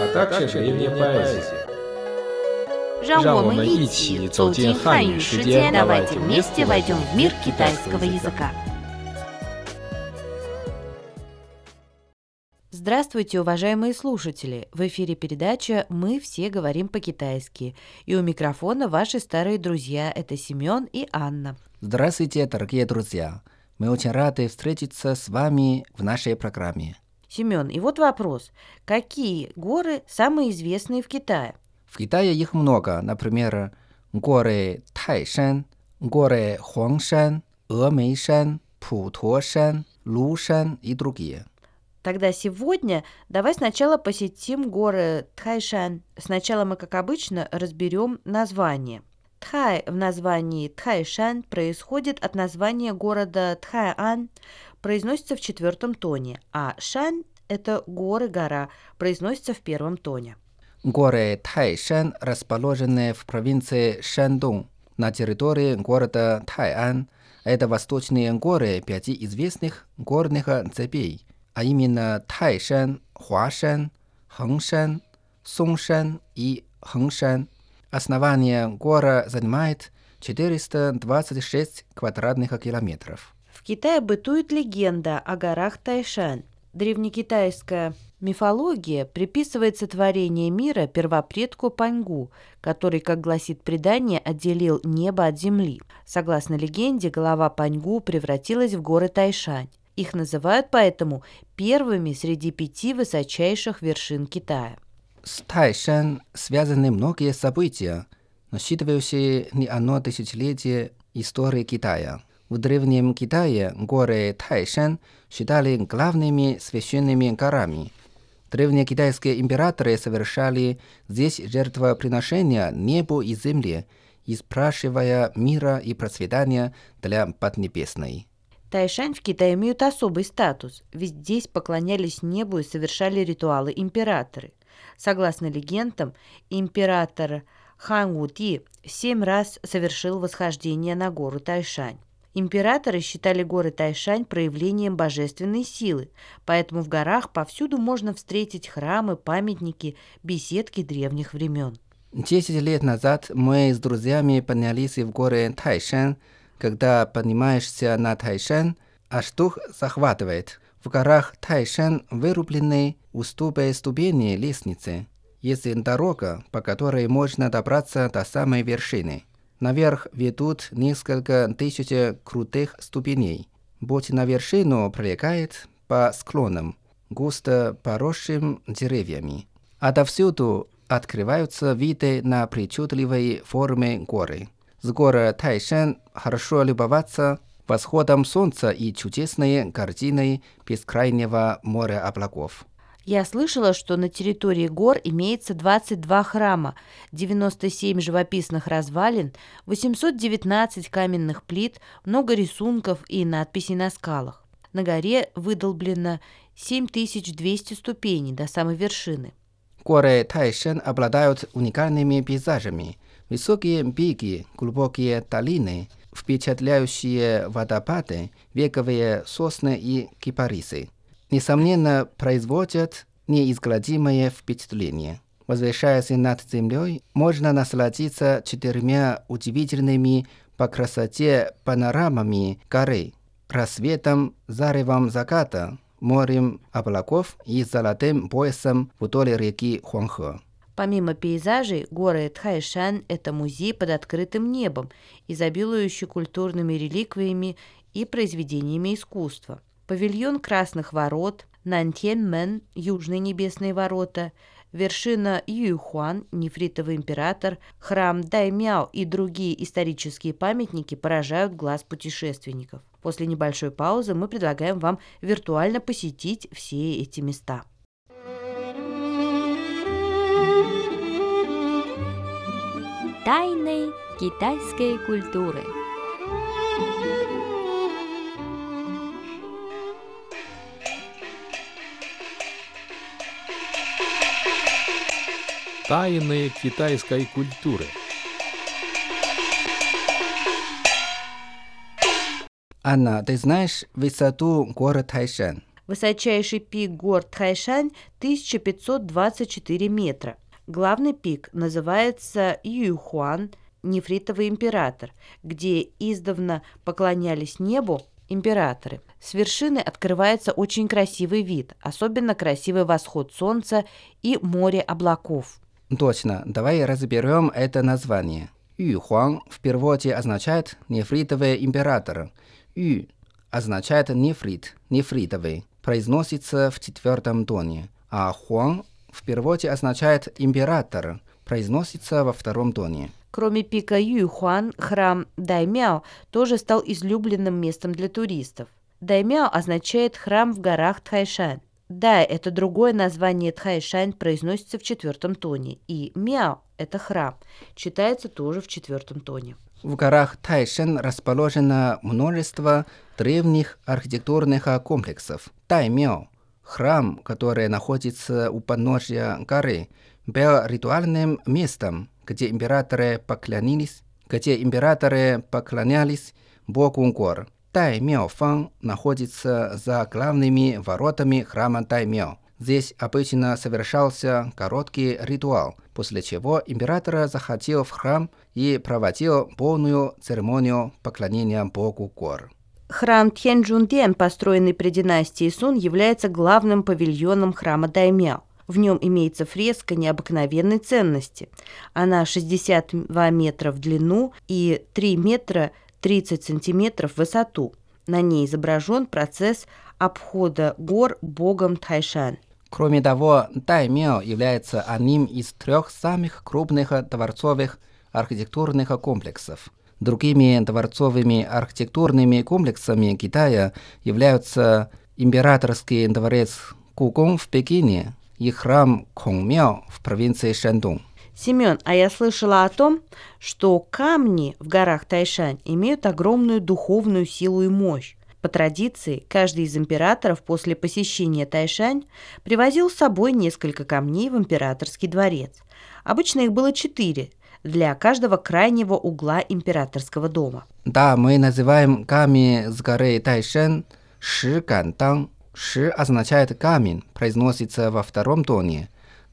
а также древняя поэзия. 让我让我们一们一起起走进走进汉汉语世语世界界， давайте давайте вместе вместе войдем в мир китайского китайского языка. Здравствуйте, уважаемые слушатели! В эфире передача «Мы все говорим по-китайски». И у микрофона ваши старые друзья – это Семен и Анна. Здравствуйте, дорогие друзья! Мы очень рады встретиться с вами в нашей программе. Семен, и вот вопрос. Какие горы самые известные в Китае? В Китае их много, например, горы Тайшан, горы Хуангшан, Эмэйшан, Путошан, Лушан и другие. Тогда сегодня давай сначала посетим горы Тхайшан. Сначала мы, как обычно, разберем название. Тхай в названии Тхайшан происходит от названия города Тхайан, произносится в четвертом тоне, а Шан – это горы-гора, произносится в первом тоне. Горы Тайшан расположены в провинции Шандун на территории города Тайан. Это восточные горы пяти известных горных цепей, а именно Тайшан, Хуашан, Хэнгшан, Суншан и Хэнгшан. Основание гора занимает 426 квадратных километров. В Китае бытует легенда о горах Тайшан. Древнекитайская мифология приписывает сотворение мира первопредку Паньгу, который, как гласит предание, отделил небо от земли. Согласно легенде, голова Паньгу превратилась в горы Тайшань. Их называют поэтому первыми среди пяти высочайших вершин Китая. С Тайшан связаны многие события, насчитывающие не одно тысячелетие истории Китая. В Древнем Китае горы Тайшан считали главными священными горами. Древние китайские императоры совершали здесь жертвоприношения небу и земле, и спрашивая мира и процветания для Поднебесной. Тайшань в Китае имеют особый статус, ведь здесь поклонялись небу и совершали ритуалы императоры. Согласно легендам, император Хан Вуди семь раз совершил восхождение на гору Тайшань. Императоры считали горы Тайшань проявлением божественной силы, поэтому в горах повсюду можно встретить храмы, памятники, беседки древних времен. Десять лет назад мы с друзьями поднялись в горы Тайшан. Когда поднимаешься на Тайшан, аж дух захватывает. В горах Тайшан вырублены уступы ступени лестницы. Есть дорога, по которой можно добраться до самой вершины. Наверх ведут несколько тысяч крутых ступеней. Путь на вершину пролегает по склонам, густо поросшим деревьями. Отовсюду открываются виды на причудливые формы горы. С горы Тайшан хорошо любоваться восходом солнца и чудесной картиной бескрайнего моря облаков. Я слышала, что на территории гор имеется 22 храма, 97 живописных развалин, 819 каменных плит, много рисунков и надписей на скалах. На горе выдолблено 7200 ступеней до самой вершины. Горы Тайшан обладают уникальными пейзажами. Высокие пики, глубокие долины, впечатляющие водопады, вековые сосны и кипарисы. Несомненно, производят неизгладимое впечатление. Возвышаясь над землей, можно насладиться четырьмя удивительными по красоте панорамами горы, рассветом, заревом заката, морем облаков и золотым поясом вдоль реки Хуанхэ. Помимо пейзажей, горы Тхайшан – это музей под открытым небом, изобилующий культурными реликвиями и произведениями искусства. Павильон Красных Ворот, Нантьенмен – Южные Небесные Ворота, вершина Юйхуан, Нефритовый Император, храм Даймяо и другие исторические памятники поражают глаз путешественников. После небольшой паузы мы предлагаем вам виртуально посетить все эти места. Тайны китайской культуры. Тайны китайской культуры. Анна, ты знаешь высоту гор Тайшан? Высочайший пик гор Тхайшань 1524 метра. Главный пик называется Юйхуан, нефритовый император, где издавна поклонялись небу императоры. С вершины открывается очень красивый вид, особенно красивый восход солнца и море облаков. Точно, давай разберем это название. Юхуан в переводе означает «нефритовый император». Ю означает «нефрит», «нефритовый», произносится в четвертом тоне, а Хуан в переводе означает «император», произносится во втором тоне. Кроме пика Юйхуан, храм Даймяо тоже стал излюбленным местом для туристов. Даймяо означает «храм в горах Тхайшань». Да, это другое название Тхайшань произносится в четвертом тоне, и Мяо – это храм, читается тоже в четвертом тоне. В горах Тайшен расположено множество древних архитектурных комплексов. Таймяо – храм, который находится у подножия горы, был ритуальным местом, где императоры поклонились, где императоры поклонялись богу гор. Таймяофан находится за главными воротами храма Таймяо. Здесь обычно совершался короткий ритуал, после чего император заходил в храм и проводил полную церемонию поклонения богу гор. Храм Тяньчжунден, построенный при династии Сун, является главным павильоном храма Даймяо. В нем имеется фреска необыкновенной ценности. Она 62 метра в длину и 3 метра 30 сантиметров в высоту. На ней изображен процесс обхода гор богом Тайшан. Кроме того, Таймяо является одним из трех самых крупных дворцовых архитектурных комплексов. Другими дворцовыми архитектурными комплексами Китая являются Императорский дворец Кугong в Пекине и храм Конгмяо в провинции Шандун. Семен, а я слышала о том, что камни в горах Тайшань имеют огромную духовную силу и мощь. По традиции, каждый из императоров после посещения Тайшань привозил с собой несколько камней в императорский дворец. Обычно их было четыре для каждого крайнего угла императорского дома. Да, мы называем камень с горы Тайшен Ши Гантang. Ши означает камень, произносится во втором тоне.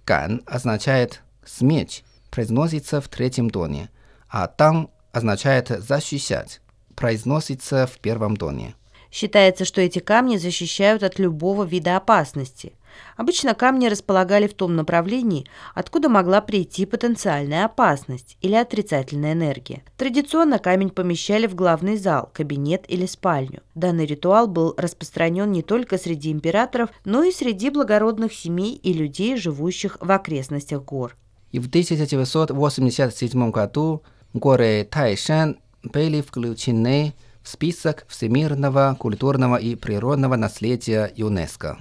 Ган означает смеч, произносится в третьем тоне. А Тang означает защищать, произносится в первом тоне. Считается, что эти камни защищают от любого вида опасности. Обычно камни располагали в том направлении, откуда могла прийти потенциальная опасность или отрицательная энергия. Традиционно камень помещали в главный зал, кабинет или спальню. Данный ритуал был распространен не только среди императоров, но и среди благородных семей и людей, живущих в окрестностях гор. И в 1987 году горы Тайшан были включены в список всемирного культурного и природного наследия ЮНЕСКО.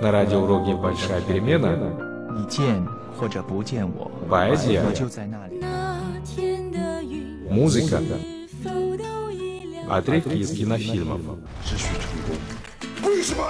На радиоуроке «Большая перемена» 你见或者不见我， поэзия, 我就在那里。 музыка, отрывки из кинофильмов. 只许成功。为什么？